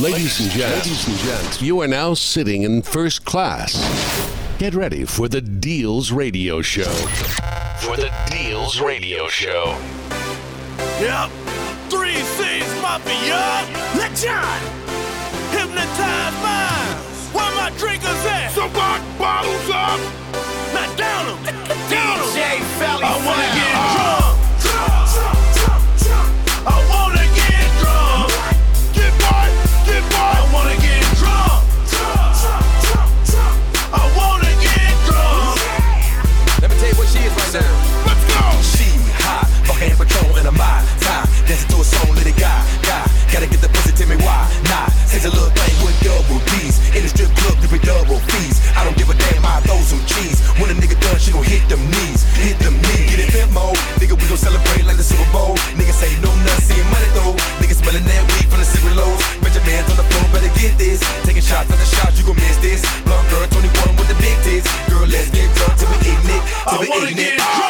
Ladies and gents, ladies and gents, you are now sitting in first class. Get ready for the Deals Radio Show. For the Deals Radio Show. Yep. Three 6 Mafia. Let John hypnotize minds. Where my drinkers at? So rock bottles up. Now down 'em. Down 'em. DJ Valley I wanna get drunk. Strip club, you pay double fees. I don't give a damn, I throw some cheese. When a nigga done, she gon' hit them knees, hit them knees. Get it pimp mode, nigga, we gon' celebrate like the Super Bowl. Niggas say no nothing, seeing money though. Niggas smelling that weed from the cigarette lows. Bet your man's on the floor, better get this. Taking shots after shots, you gon' miss this. Blonde girl, 21 with the big tits. Girl, let's get drunk till we eatin' it, till we eatin' it.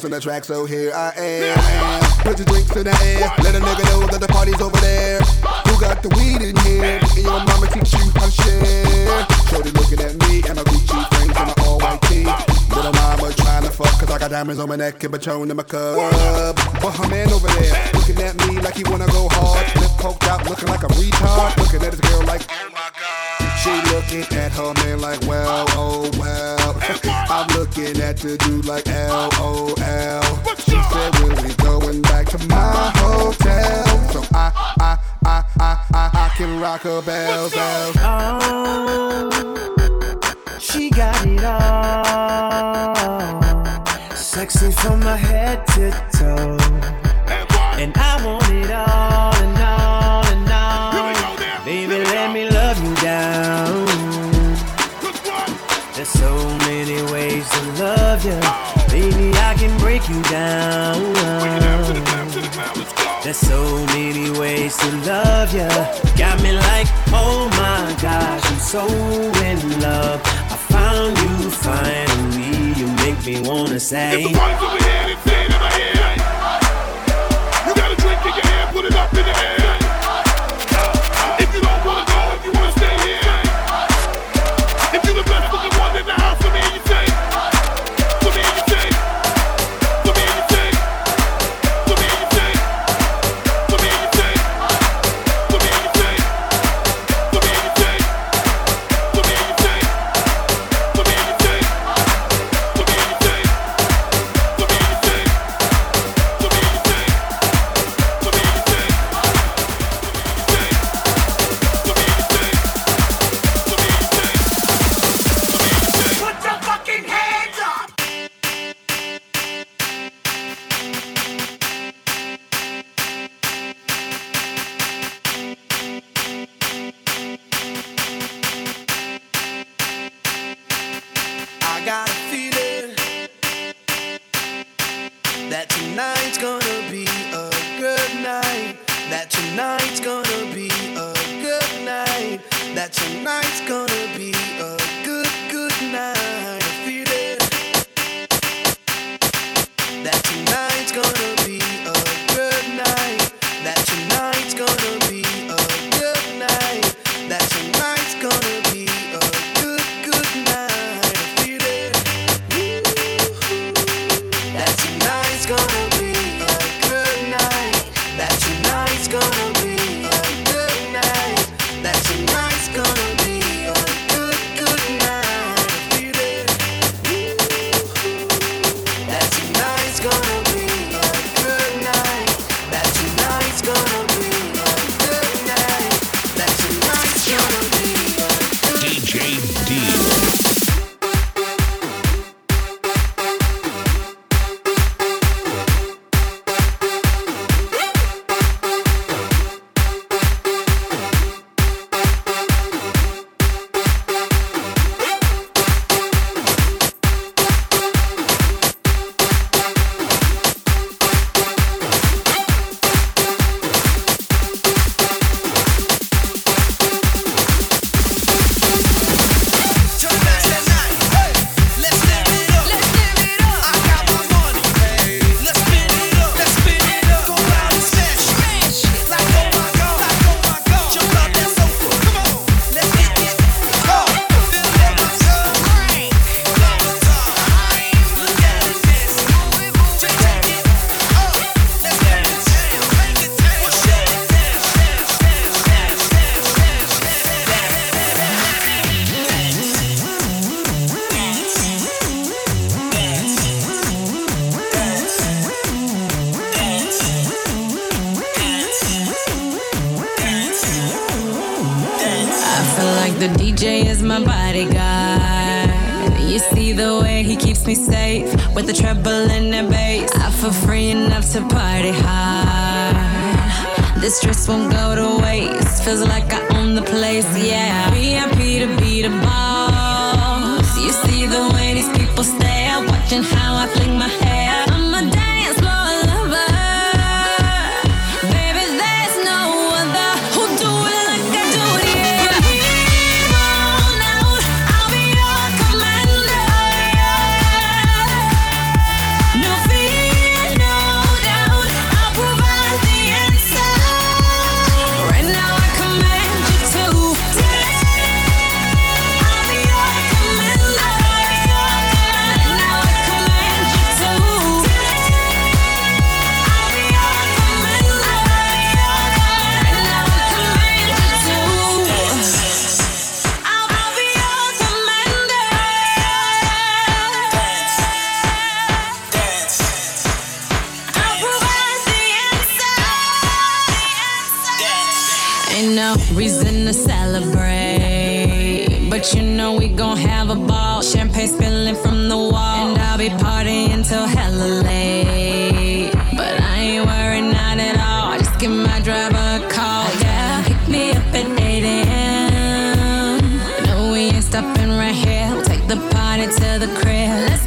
Class on the track, so here I am. Put your drinks in the air. Let a nigga know that the party's over there. Who got the weed in here? And your mama teach you how to share. Shorty looking at me and my Gucci frames and my all white tee. Little mama trying to fuck cause I got diamonds on my neck and Patron in my cup. But her man over there looking at me like he wanna go hard. Lip poked out looking like a retard. Looking at his girl like. She looking at her man like, well, oh well. I'm looking at the dude like, LOL. She said, when we going back to my hotel? So I, I, I, I, I, I can rock her bells, bells. Oh, she got it all. Sexy from my head to toe. And I want it all and all love you. Baby, I can break you down. There's so many ways to love ya. Got me like, oh my gosh, I'm so in love. I found you finally. You make me wanna say. If the over here, then say it in my head. You got a drink in your hand, put it up in the air. Ain't no reason to celebrate. But you know we gon' have a ball. Champagne spilling from the wall. And I'll be partying till hella late. But I ain't worried, not at all. I just give my driver a call. Yeah, pick me up at 8 a.m. No, we ain't stopping right here. We'll take the party to the crib. Let's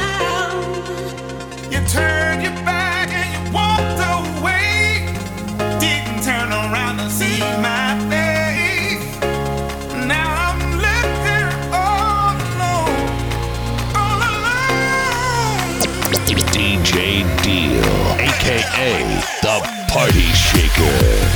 Party Shaker.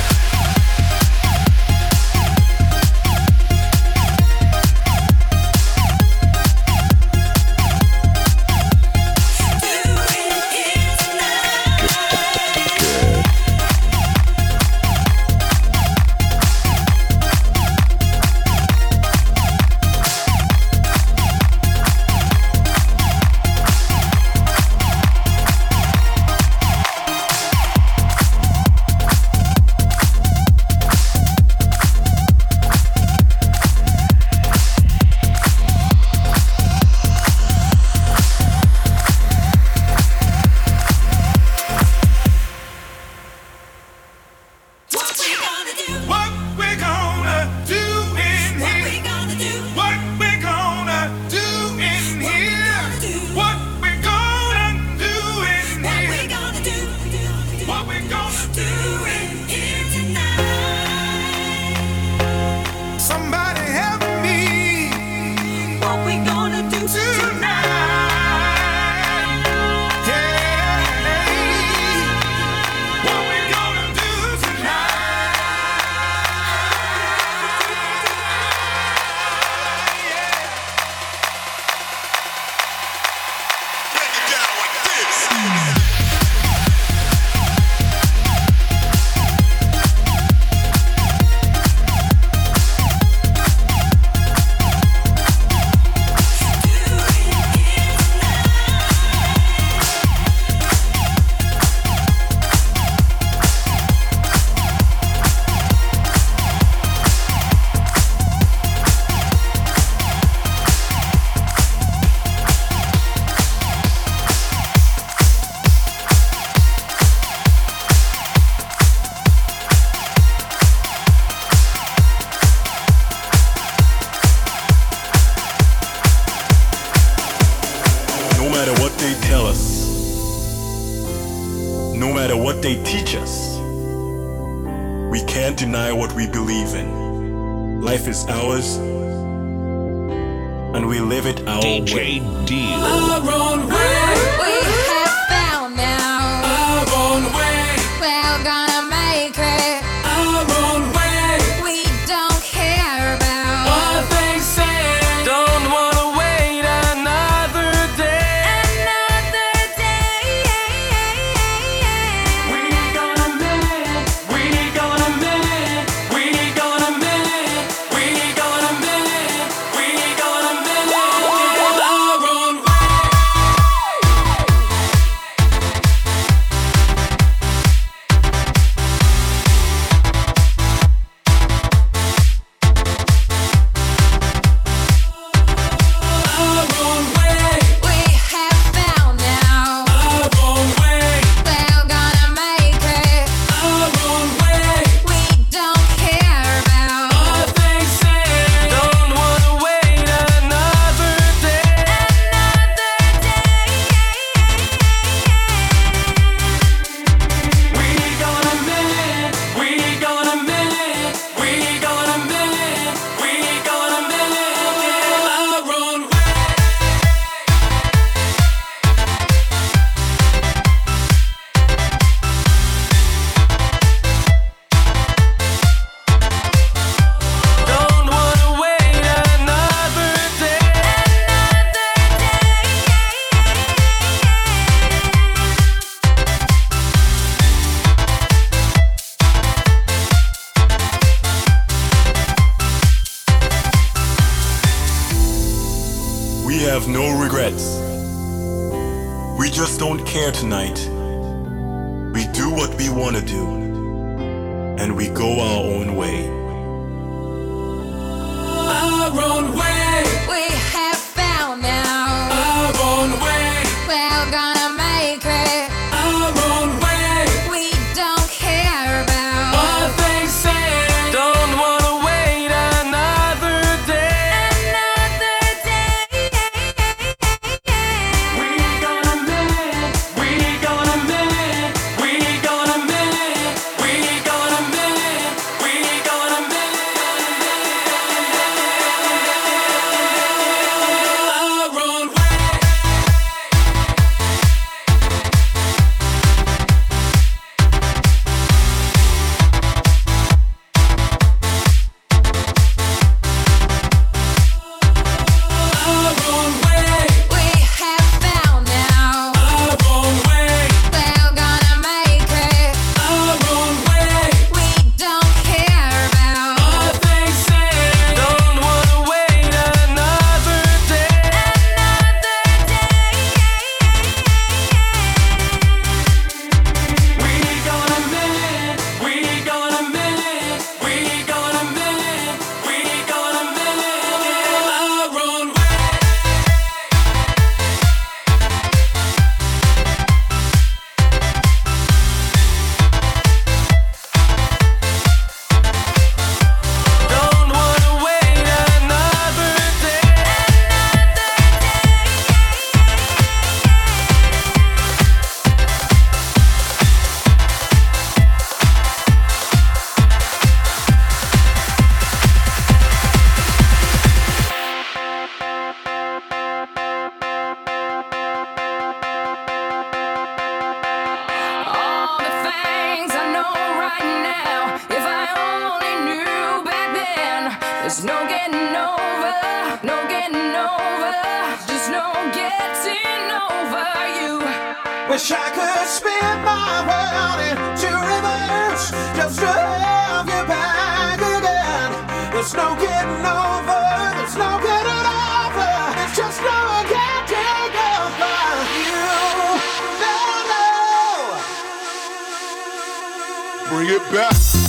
Bring it back.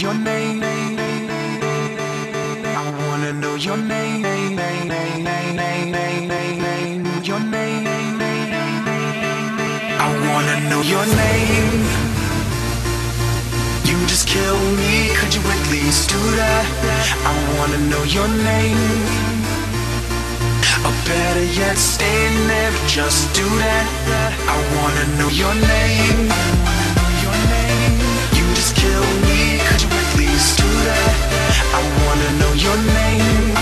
your name. I wanna know your name. Your name. I wanna know your name. You just kill me. Could you at least do that? I wanna know your name. Or better yet, stay in there. Just do that. I wanna know your name. You just kill me. I wanna know your name.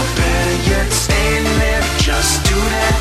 Or better yet, there, just do that.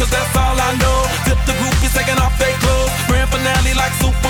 cause that's all I know. Tip the groupies taking off their clothes. Grand finale like Super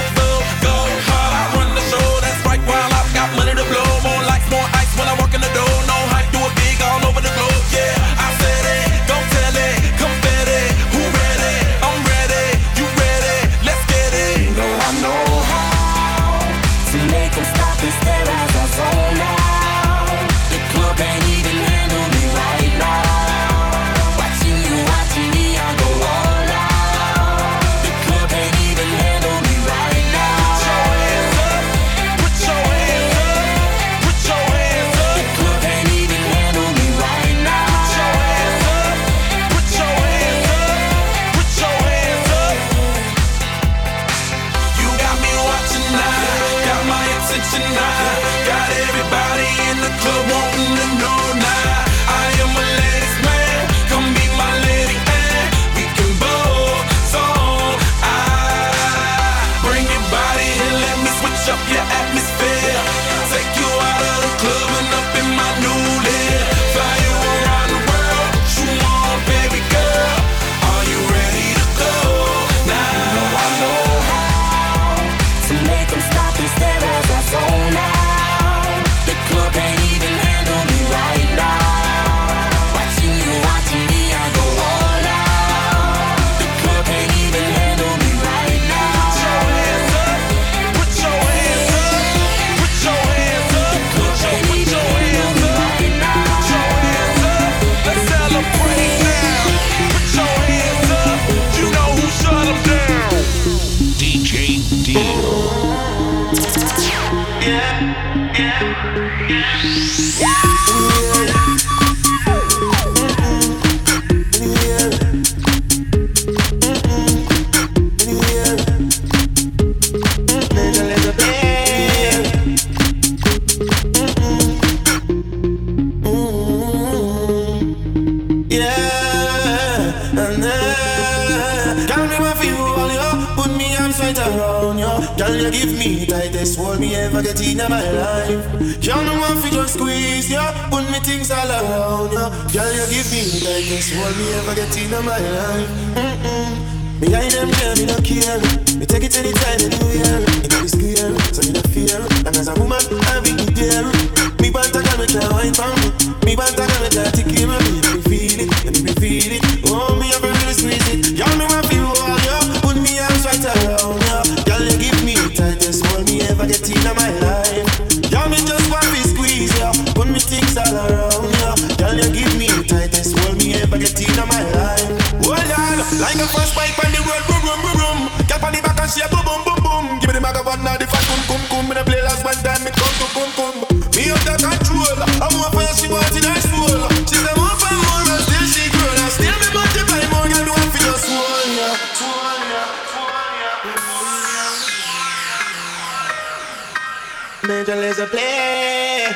hotel is a play.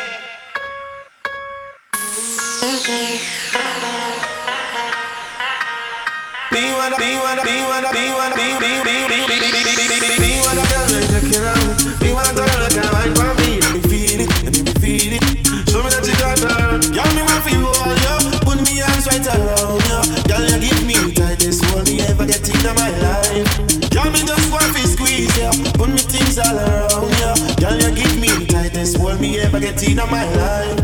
Be one, be one, be one, be one, be be be be be be be be be be one of the second. Be one of the kind for me. Let me feel it, let me feel it. Show me that you got it. Y'all me want for you all, yo. Put me arms right around yo. Y'all you give me tightest one you ever get in my life. Y'all me just want to squeeze, yo. Put me things all get in my life.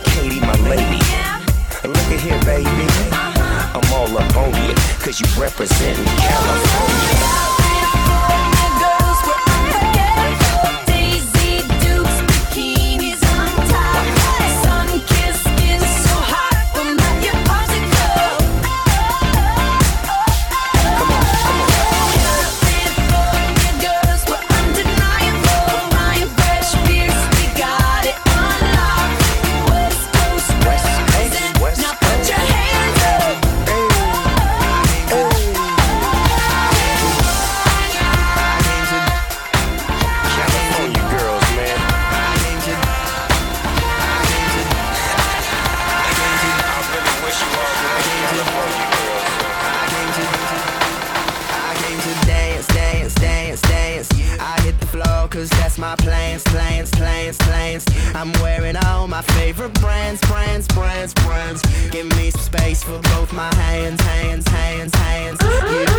Katy, my lady. Yeah. Look at here, baby. Uh-huh. I'm all up on you, cause you represent California. my favorite brands, brands, brands, brands. Give me some space for both my hands, hands, hands, hands. Yeah.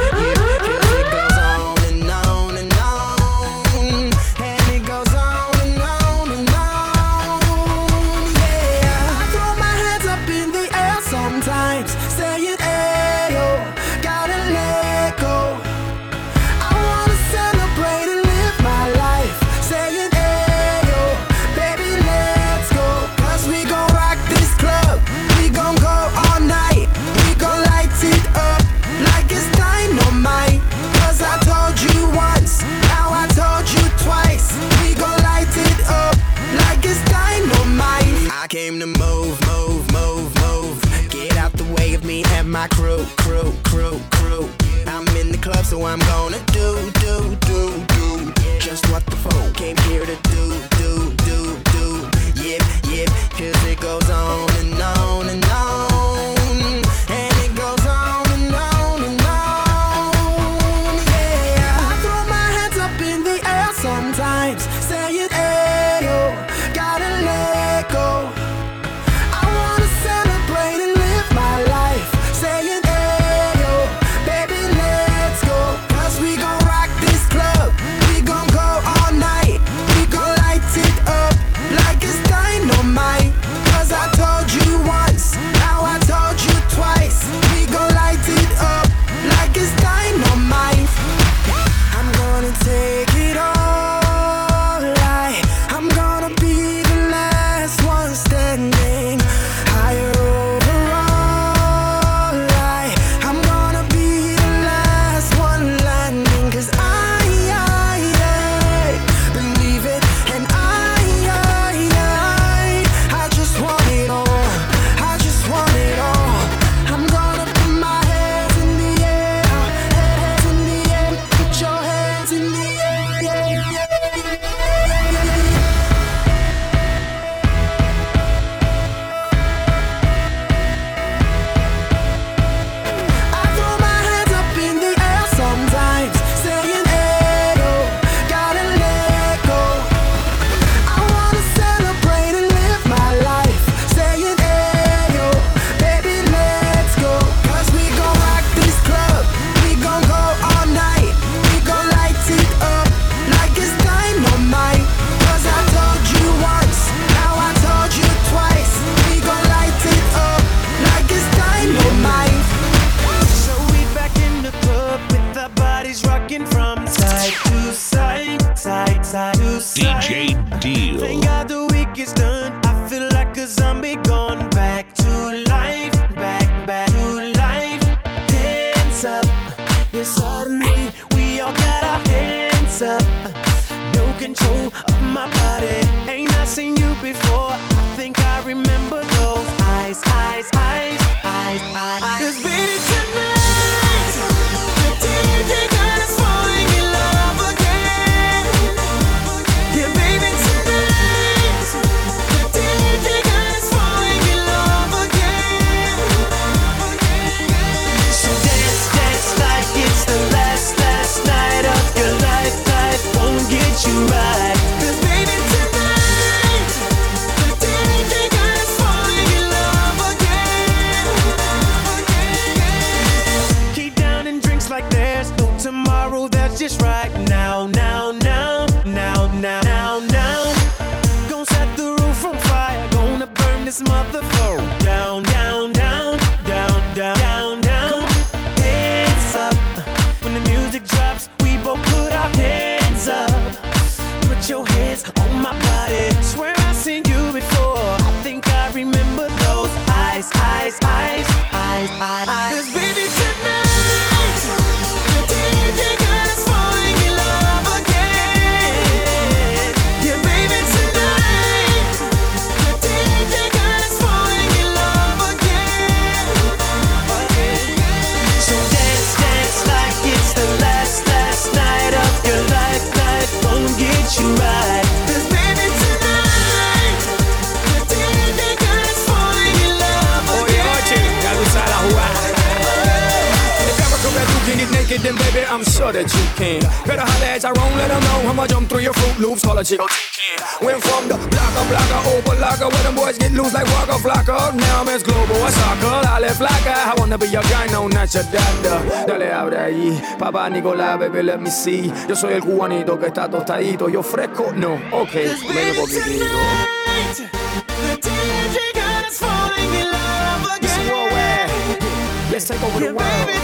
down, down. Gonna set the roof on fire. Gonna burn this motherfucker down, down, down, down, down, down, down. Hands up when the music drops. We both put our hands up. Put your hands on my body. Swear I've seen you before. I think I remember those eyes, eyes, eyes, eyes, eyes. eyes. it, then baby, I'm sure that you can. Better holler that Tyrone, let him know how much I'm through your Fruit Loops, call a Chico T-Can. Went from the blocker, blocker, over locker, where them boys get loose like Walker Flocker. Now I'm as global as soccer, I left like I wanna be your guy, no, not your dada. Dale, abre ahí, papá Nicolás, baby, let me see. Yo soy el cubanito que está tostadito, yo fresco, no, ok, me debo Let's take over the world.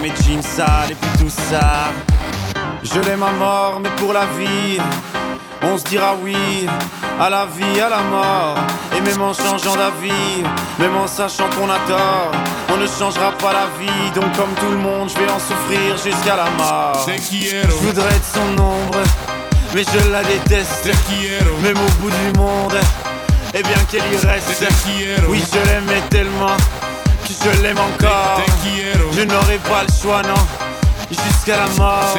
mes jeans sales et puis tout ça. Je l'aime à mort, mais pour la vie, on se dira oui à la vie, à la mort. Et même en changeant d'avis, même en sachant qu'on a tort, on ne changera pas la vie. Donc, comme tout le monde, je vais en souffrir jusqu'à la mort. Je voudrais être son ombre, mais je la déteste. Même au bout du monde, et bien qu'elle y reste. Oui, je l'aimais tellement je l'aime encore. Je n'aurai pas le choix, non, jusqu'à la mort.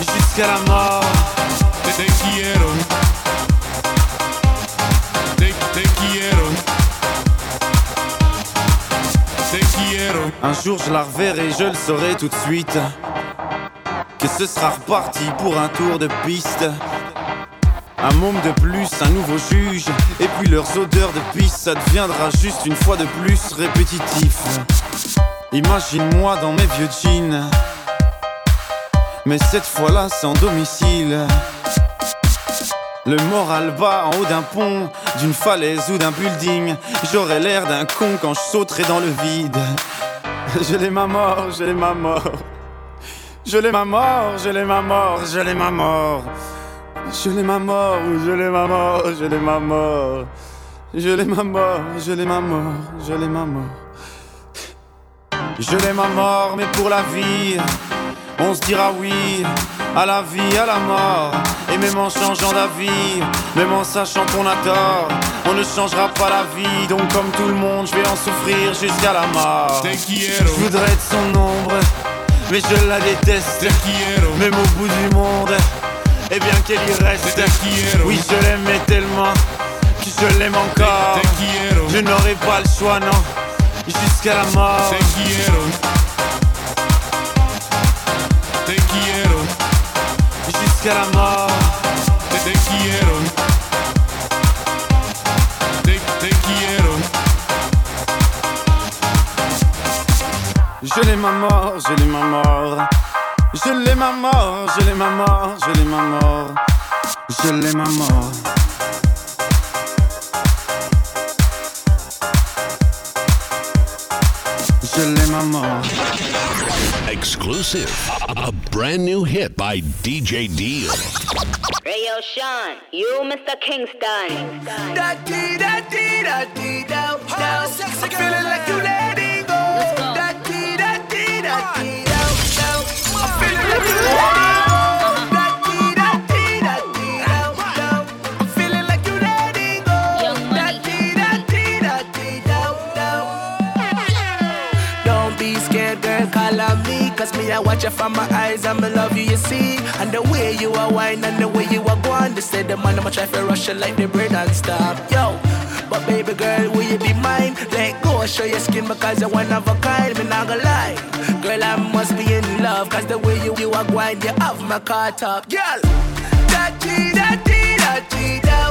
Jusqu'à la mort. Te, quiero. Te, te quiero. Te quiero. Un jour je la reverrai, je le saurai tout de suite. Que ce sera reparti pour un tour de piste. Un môme de plus, un nouveau juge. Et puis leurs odeurs de piste, ça deviendra juste une fois de plus répétitif. Imagine-moi dans mes vieux jeans. Mais cette fois-là, sans domicile. Le moral bas en haut d'un pont, d'une falaise ou d'un building. J'aurais l'air d'un con quand je sauterai dans le vide. Je l'ai ma mort, je l'ai ma mort. Je l'ai ma mort, je l'ai ma mort, je l'ai ma mort. Je l'ai ma mort, je l'ai ma mort, je l'ai ma mort. Je l'ai ma mort, je l'ai ma mort, je l'ai ma mort. Je l'ai ma mort, mais pour la vie, on se dira oui à la vie, à la mort. Et même en changeant d'avis, même en sachant qu'on a tort, on ne changera pas la vie. Donc, comme tout le monde, je vais en souffrir jusqu'à la mort. Je voudrais être son ombre, mais je la déteste. Même au bout du monde, et bien qu'elle y reste. Oui, je l'aimais tellement que je l'aime encore. Je n'aurai pas le choix, non, jusqu'à la mort. Jusqu'à la mort. Je l'ai ma mort, je l'ai ma mort. Je l'ai ma mort, je l'ai ma mort, je l'ai ma mort. Je l'ai ma mort. Je l'ai ma mort. Exclusive. A brand new hit by DJ Deal. Rayo Sean, you Mr. Kingston. Da dee da dee da dee da da. I'm feeling like you letting Cause me, I watch you from my eyes me love you, you see. And the way you are wine and the way you are going. They say the man, I'ma try to rush like the bread and stop. Yo, but baby girl, will you be mine? Let go, show your skin because you're one of a kind. Me not gonna lie. Girl, I must be in love. Cause the way you, you are going, you have my car top. Girl, da dee da dee da dee da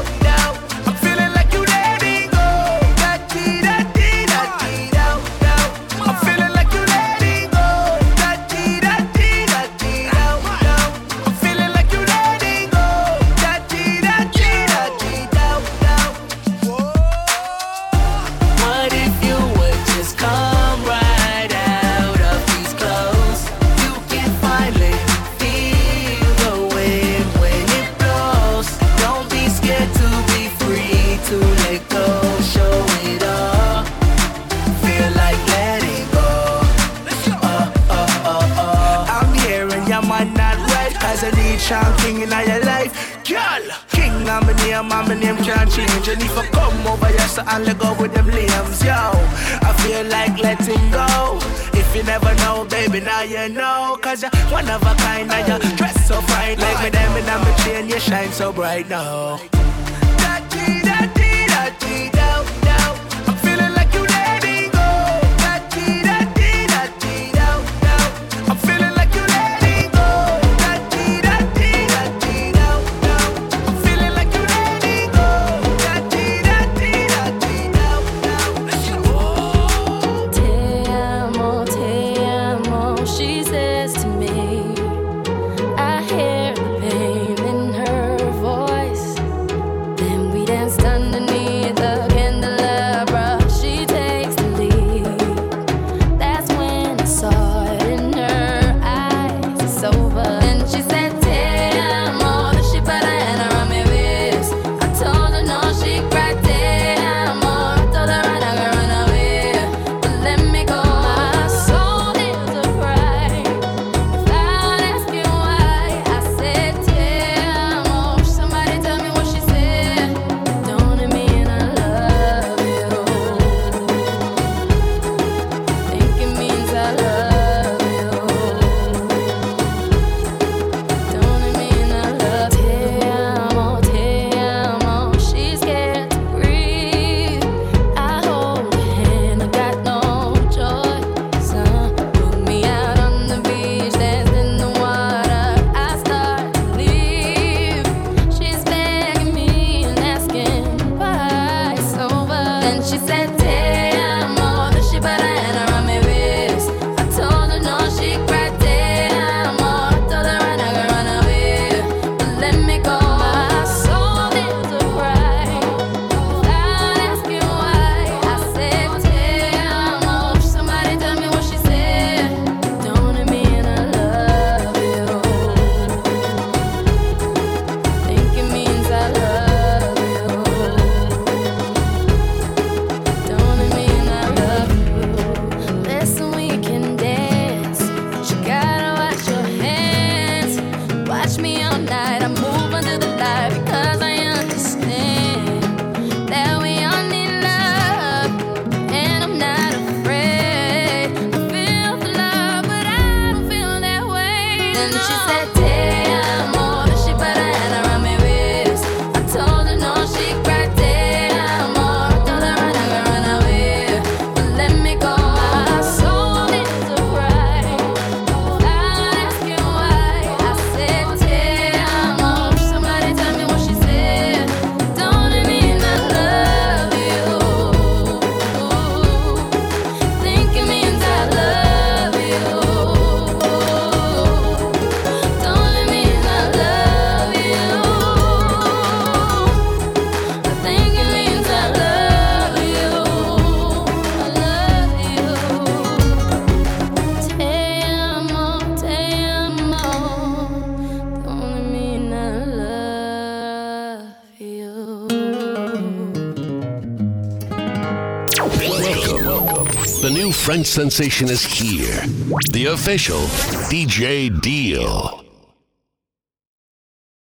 In your life. Girl, King I'm my name and my name can't change. And if I come over here so I'll let go with them limbs Yo, I feel like letting go. If you never know, baby, now you know. Cause you're one of a kind and you dress so bright. Like me diamond and my chain, you shine so bright now French sensation is here. The official DJ Deal.